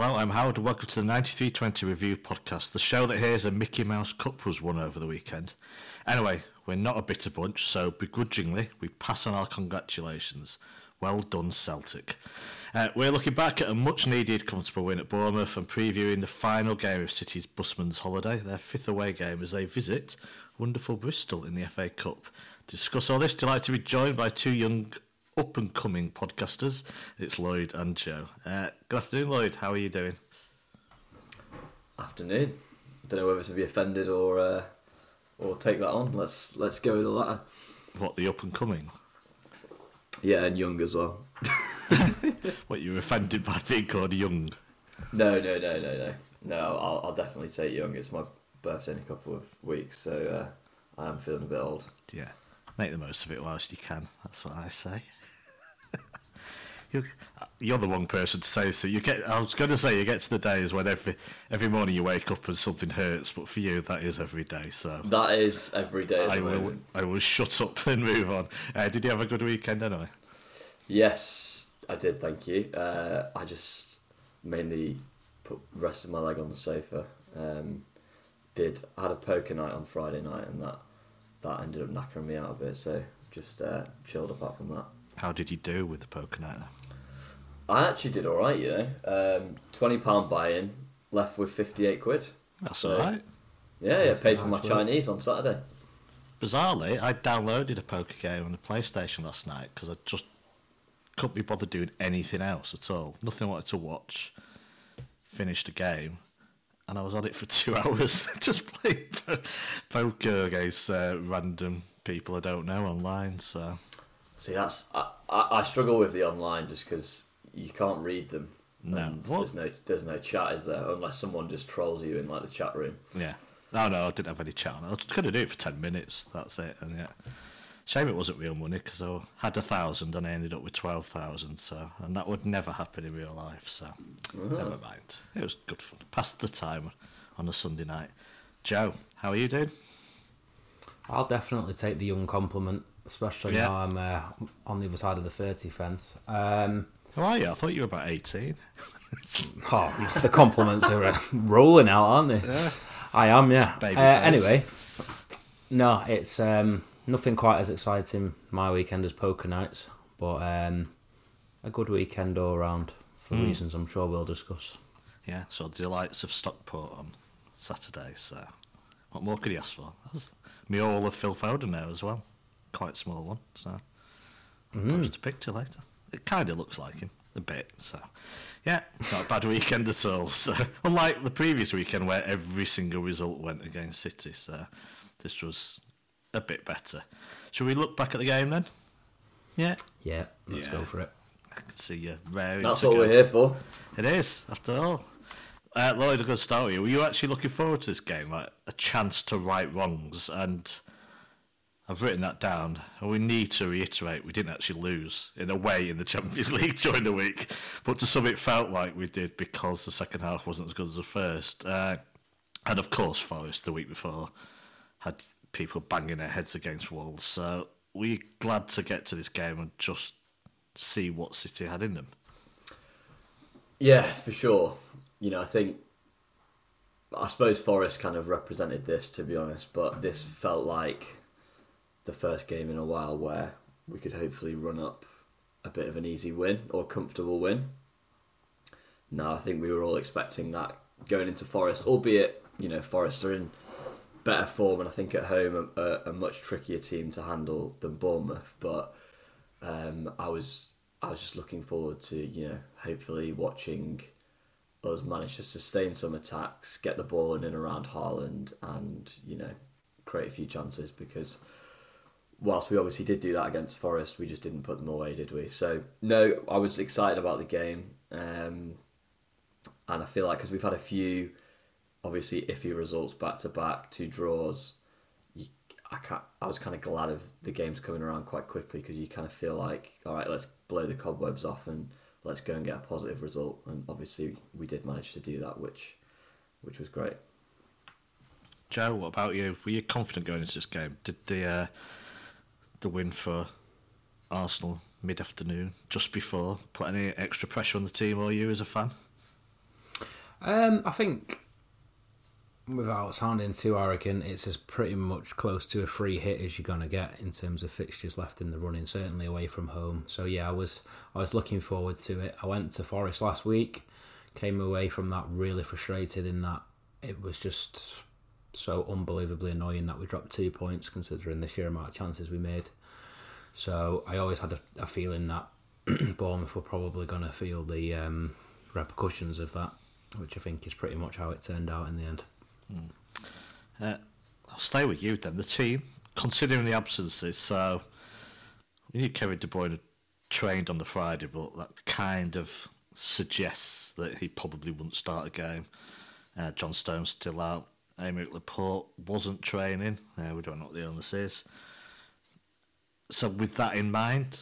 Hello, I'm Howard. And welcome to the 9320 Review Podcast, the show that hears a Mickey Mouse Cup was won over the weekend. Anyway, we're not a bitter bunch, so begrudgingly, we pass on our congratulations. Well done, Celtic. Uh, we're looking back at a much needed comfortable win at Bournemouth and previewing the final game of City's Busman's holiday, their fifth away game as they visit wonderful Bristol in the FA Cup. To discuss all this, delighted to be joined by two young up and coming podcasters. It's Lloyd and Joe. Uh, good afternoon, Lloyd. How are you doing? Afternoon. Don't know whether to be offended or uh, or take that on. Let's let's go with the latter. What the up and coming? Yeah, and young as well. what you were offended by being called young? No, no, no, no, no. No, I'll, I'll definitely take young. It's my birthday in a couple of weeks, so uh, I am feeling a bit old. Yeah, make the most of it whilst you can. That's what I say. You're, you're the wrong person to say. So you get. I was going to say you get to the days when every every morning you wake up and something hurts, but for you that is every day. So that is every day. I will. Moment. I will shut up and move on. Uh, did you have a good weekend anyway? Yes, I did. Thank you. Uh, I just mainly put rest of my leg on the sofa. Um, did I had a poker night on Friday night, and that that ended up knackering me out a bit. So just uh, chilled apart from that. How did you do with the poker night? I actually did all right. You know, um, twenty pound buy in, left with fifty eight quid. That's so, all right. Yeah, yeah, paid for my Chinese on Saturday. Bizarrely, I downloaded a poker game on the PlayStation last night because I just couldn't be bothered doing anything else at all. Nothing I wanted to watch. Finished the game, and I was on it for two hours, just playing poker against uh, random people I don't know online. So, see, that's I, I, I struggle with the online just because you can't read them. No, there's no there's no chat, is there? Unless someone just trolls you in like the chat room. Yeah. No, no, I didn't have any chat. I was going to do it for ten minutes. That's it. And yeah, shame it wasn't real money because I had a thousand and I ended up with twelve thousand. So, and that would never happen in real life. So, uh-huh. never mind. It was good fun. Passed the time on a Sunday night. Joe, how are you doing? I'll definitely take the young compliment, especially yeah. now I'm uh, on the other side of the thirty fence. Um, how are you? I thought you were about 18. oh, the compliments are uh, rolling out, aren't they? Yeah. I am, yeah. Uh, anyway, no, it's um, nothing quite as exciting my weekend as poker nights, but um, a good weekend all around for mm. reasons I'm sure we'll discuss. Yeah, so delights of Stockport on Saturday, so what more could you ask for? That's me all of Phil Foden now as well. Quite small one, so mm. post a picture later. It kind of looks like him a bit. So, yeah, not a bad weekend at all. So, unlike the previous weekend where every single result went against City, so this was a bit better. Shall we look back at the game then? Yeah. Yeah, let's yeah. go for it. I can see you raring. That's what go. we're here for. It is, after all. Uh, Lloyd, a good start with you. Were you actually looking forward to this game, like a chance to right wrongs and I've written that down, and we need to reiterate we didn't actually lose in a way in the Champions League during the week, but to some it felt like we did because the second half wasn't as good as the first. Uh, and of course, Forest the week before had people banging their heads against walls. So we're glad to get to this game and just see what City had in them. Yeah, for sure. You know, I think I suppose Forest kind of represented this, to be honest, but this felt like the first game in a while where we could hopefully run up a bit of an easy win or comfortable win. Now I think we were all expecting that going into Forest, albeit you know Forest are in better form and I think at home a, a much trickier team to handle than Bournemouth. But um, I was I was just looking forward to you know hopefully watching us manage to sustain some attacks, get the ball in and around Haaland, and you know create a few chances because whilst we obviously did do that against Forest, we just didn't put them away, did we? So no, I was excited about the game, um, and I feel like because we've had a few, obviously iffy results back to back, two draws. I I was kind of glad of the games coming around quite quickly because you kind of feel like, all right, let's blow the cobwebs off and let's go and get a positive result. And obviously, we did manage to do that, which, which was great. Joe, what about you? Were you confident going into this game? Did the uh, the win for Arsenal mid afternoon, just before, put any extra pressure on the team or you as a fan? Um, I think without sounding too arrogant, it's as pretty much close to a free hit as you're gonna get in terms of fixtures left in the running, certainly away from home. So yeah, I was I was looking forward to it. I went to Forest last week, came away from that really frustrated in that it was just so unbelievably annoying that we dropped two points considering the sheer amount of chances we made. So I always had a, a feeling that Bournemouth were probably going to feel the um, repercussions of that, which I think is pretty much how it turned out in the end. Mm. Uh, I'll stay with you then. The team, considering the absences, so we knew Kevin De Bruyne trained on the Friday, but that kind of suggests that he probably wouldn't start a game. Uh, John Stones still out. Aymeric Laporte wasn't training. Uh, we don't know what the illness is. So, with that in mind,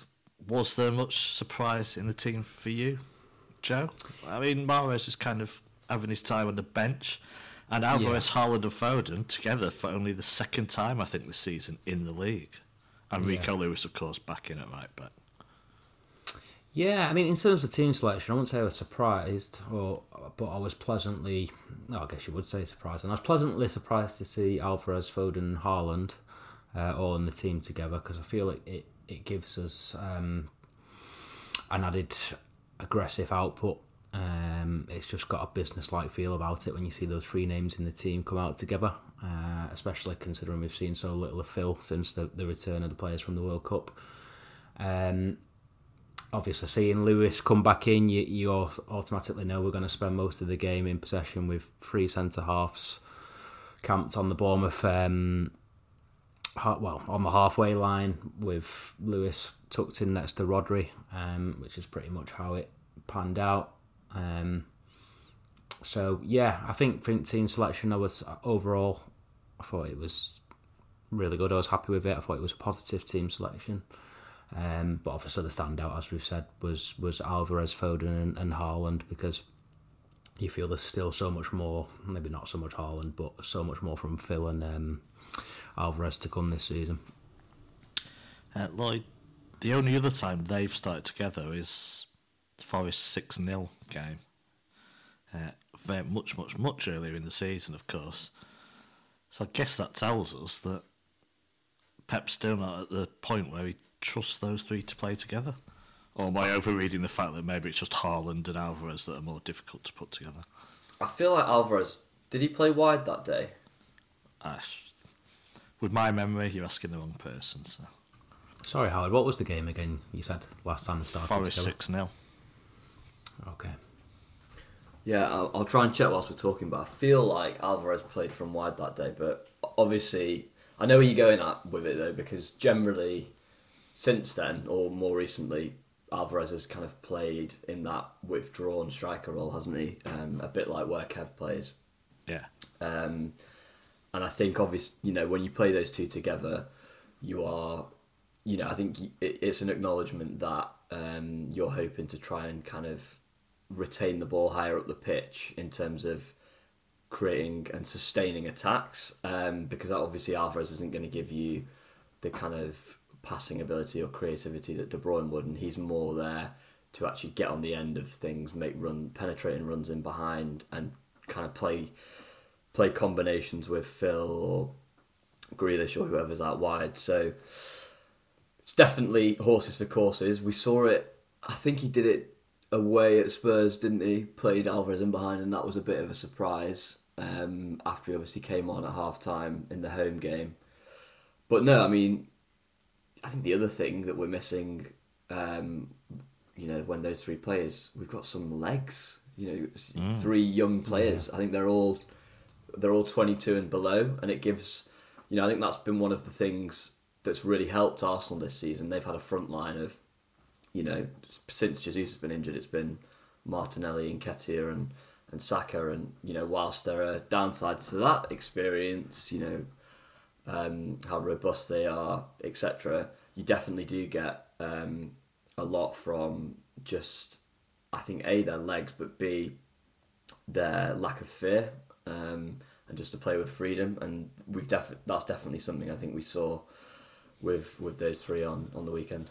was there much surprise in the team for you, Joe? I mean, Mahrez is kind of having his time on the bench. And Alvarez, yeah. Haaland, and Foden together for only the second time, I think, this season in the league. And yeah. Rico Lewis, of course, back in at right back. Yeah, I mean, in terms of team selection, I wouldn't say I was surprised, or but I was pleasantly, no, I guess you would say surprised. And I was pleasantly surprised to see Alvarez, Foden, and Haaland uh, all in the team together because I feel it, it, it gives us um, an added aggressive output um, it's just got a business-like feel about it when you see those three names in the team come out together, uh, especially considering we've seen so little of Phil since the, the return of the players from the World Cup. Um, obviously, seeing Lewis come back in, you, you automatically know we're going to spend most of the game in possession with three centre halves camped on the Bournemouth. Um, well, on the halfway line with Lewis tucked in next to Rodri, um, which is pretty much how it panned out. Um, so yeah, I think think team selection. I was overall, I thought it was really good. I was happy with it. I thought it was a positive team selection. Um, but obviously the standout, as we've said, was was Alvarez, Foden, and, and Haaland because you feel there's still so much more. Maybe not so much Haaland, but so much more from Phil and um, Alvarez to come this season. Uh, Lloyd, the only other time they've started together is Forest 6 0 game. Uh, very much, much, much earlier in the season, of course. So I guess that tells us that Pep's still not at the point where he trusts those three to play together. Or am I overreading the fact that maybe it's just Haaland and Alvarez that are more difficult to put together? I feel like Alvarez. Did he play wide that day? Uh, with my memory, you're asking the wrong person. So. Sorry, Howard. What was the game again? You said last time we started. Forest six 0 Okay. Yeah, I'll, I'll, try and check whilst we're talking, but I feel like Alvarez played from wide that day. But obviously, I know where you're going at with it though, because generally, since then or more recently, Alvarez has kind of played in that withdrawn striker role, hasn't he? Um, a bit like where Kev plays. Yeah. Um, and I think obviously, you know, when you play those two together, you are, you know, I think it's an acknowledgement that um, you're hoping to try and kind of retain the ball higher up the pitch in terms of creating and sustaining attacks um, because obviously Alvarez isn't going to give you the kind of passing ability or creativity that De Bruyne would and he's more there to actually get on the end of things make run penetrating runs in behind and kind of play play combinations with Phil or Grealish or whoever's out wide so it's definitely horses for courses we saw it I think he did it away at Spurs, didn't he? Played Alvarez in behind, and that was a bit of a surprise um, after he obviously came on at half time in the home game. But no, I mean, I think the other thing that we're missing, um, you know, when those three players, we've got some legs. You know, mm. three young players. Yeah. I think they're all they're all 22 and below, and it gives, you know, I think that's been one of the things that's really helped Arsenal this season. They've had a front line of you know, since Jesus has been injured, it's been Martinelli and Nketiah and and Saka, and you know, whilst there are downsides to that experience, you know, um, how robust they are, etc. You definitely do get um, a lot from just, I think, a their legs, but b their lack of fear, um, and just to play with freedom. And we've def- that's definitely something I think we saw with with those three on on the weekend.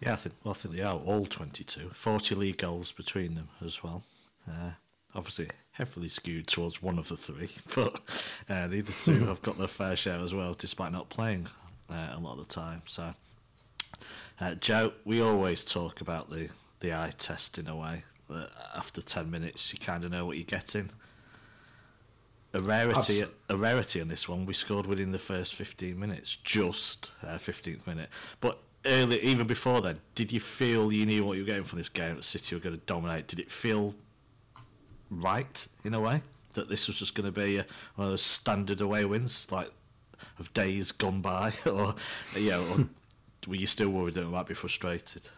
Yeah, I think, well, I think they are all 22. 40 league goals between them as well. Uh, obviously, heavily skewed towards one of the three, but uh, the other two have got their fair share as well, despite not playing uh, a lot of the time. So, uh, Joe, we always talk about the, the eye test in a way. That after ten minutes, you kind of know what you're getting. A rarity, a rarity on this one. We scored within the first fifteen minutes, just uh, fifteenth minute. But early, even before then, did you feel you knew what you were getting from this game? That City were going to dominate. Did it feel right in a way that this was just going to be a, one of those standard away wins, like of days gone by, or you know, or were you still worried that it might be frustrated?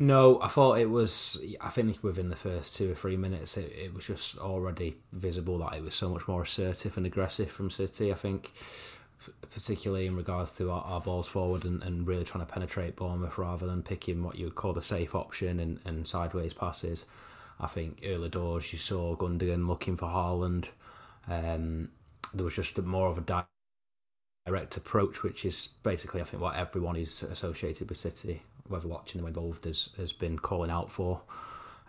No, I thought it was. I think within the first two or three minutes, it, it was just already visible that it was so much more assertive and aggressive from City. I think, particularly in regards to our, our balls forward and, and, really trying to penetrate Bournemouth rather than picking what you would call the safe option and, and sideways passes. I think early doors you saw Gundogan looking for Haaland. Um, there was just more of a direct approach, which is basically I think what everyone is associated with City, whether watching them involved, has has been calling out for.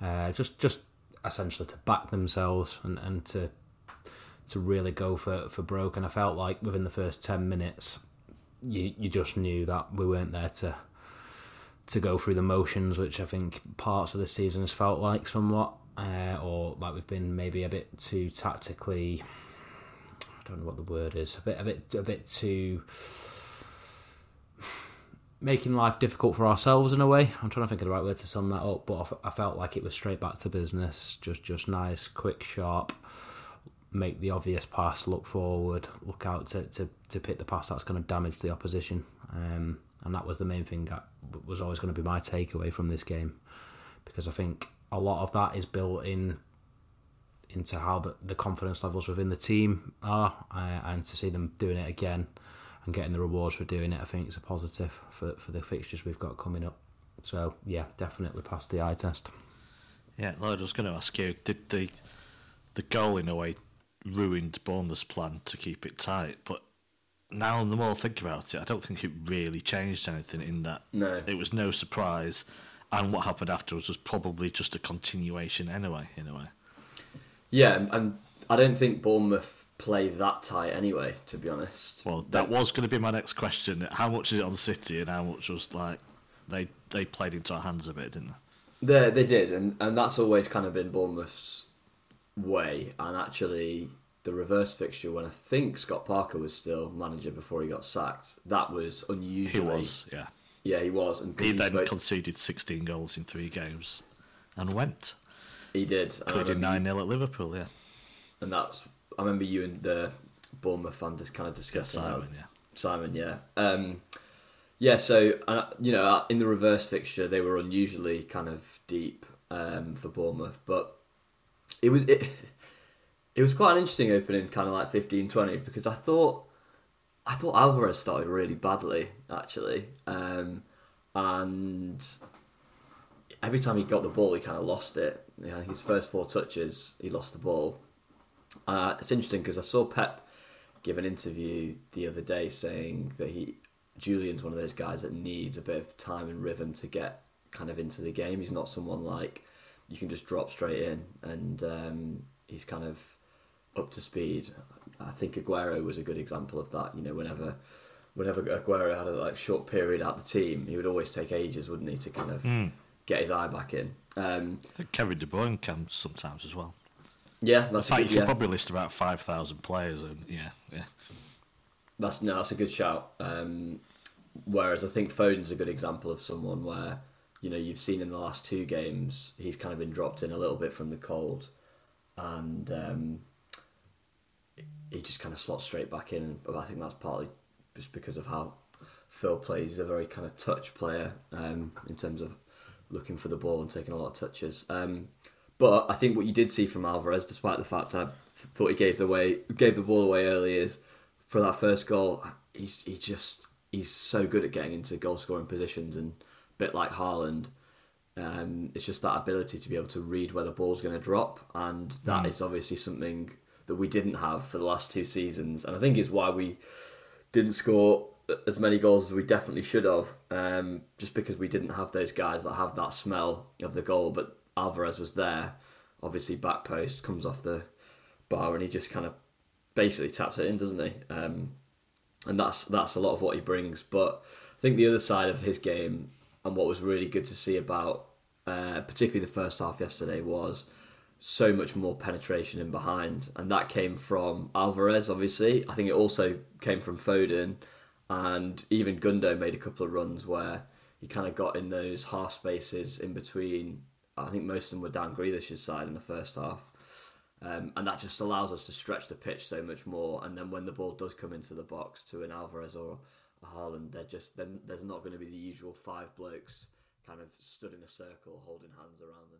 Uh, just just essentially to back themselves and, and to to really go for, for broke. And I felt like within the first ten minutes, you you just knew that we weren't there to to go through the motions, which I think parts of the season has felt like somewhat, uh, or like we've been maybe a bit too tactically. I don't know what the word is. A bit, a bit, a bit too making life difficult for ourselves in a way. I'm trying to think of the right word to sum that up, but I felt like it was straight back to business. Just, just nice, quick, sharp. Make the obvious pass, look forward, look out to, to, to pick the pass that's going to damage the opposition. Um, and that was the main thing that was always going to be my takeaway from this game. Because I think a lot of that is built in into how the, the confidence levels within the team are uh, and to see them doing it again and getting the rewards for doing it I think it's a positive for, for the fixtures we've got coming up. So yeah definitely passed the eye test. Yeah Lloyd I was going to ask you did the the goal in a way ruined Bournemouth's plan to keep it tight? But now the more I think about it, I don't think it really changed anything in that. No. It was no surprise. And what happened afterwards was probably just a continuation anyway, in a way. Yeah, and I don't think Bournemouth play that tight anyway, to be honest. Well, that was going to be my next question. How much is it on City and how much was like they they played into our hands a bit, didn't they? They, they did, and, and that's always kind of been Bournemouth's way. And actually, the reverse fixture when I think Scott Parker was still manager before he got sacked. That was unusual. He was, yeah. Yeah, he was. And he then spoke... conceded 16 goals in three games and went. He did. Including 9 0 at Liverpool, yeah. And that's. I remember you and the Bournemouth fan just kind of discussing yeah, Simon, yeah. Simon, yeah. Um, yeah, so, uh, you know, in the reverse fixture, they were unusually kind of deep um, for Bournemouth, but it was. It, it was quite an interesting opening, kind of like 15, 20, because I thought I thought Alvarez started really badly actually, um, and every time he got the ball, he kind of lost it. You know, his first four touches, he lost the ball. Uh, it's interesting because I saw Pep give an interview the other day saying that he Julian's one of those guys that needs a bit of time and rhythm to get kind of into the game. He's not someone like you can just drop straight in, and um, he's kind of up to speed. I think Aguero was a good example of that. You know, whenever whenever Aguero had a like short period at the team, he would always take ages, wouldn't he, to kind of mm. get his eye back in. Um, Kevin De Bruyne comes sometimes as well. Yeah, that's in fact, good, you could yeah. probably list about five thousand players, and yeah, yeah. That's no, that's a good shout. Um, whereas I think Foden's a good example of someone where you know you've seen in the last two games he's kind of been dropped in a little bit from the cold, and um, he just kind of slots straight back in. But I think that's partly just because of how Phil plays. He's a very kind of touch player um, in terms of looking for the ball and taking a lot of touches. Um, but I think what you did see from Alvarez, despite the fact I thought he gave the way gave the ball away early, is for that first goal. He's he just he's so good at getting into goal scoring positions and a bit like Haaland. Um, it's just that ability to be able to read where the ball's going to drop, and that mm. is obviously something that we didn't have for the last two seasons, and I think is why we didn't score as many goals as we definitely should have, um, just because we didn't have those guys that have that smell of the goal. But Alvarez was there, obviously back post comes off the bar and he just kind of basically taps it in, doesn't he? Um, and that's that's a lot of what he brings. But I think the other side of his game and what was really good to see about, uh, particularly the first half yesterday, was so much more penetration in behind, and that came from Alvarez. Obviously, I think it also came from Foden, and even Gundo made a couple of runs where he kind of got in those half spaces in between. I think most of them were Dan Grealish's side in the first half. Um, and that just allows us to stretch the pitch so much more. And then when the ball does come into the box to an Alvarez or a Haaland, they're just then there's not going to be the usual five blokes kind of stood in a circle holding hands around them.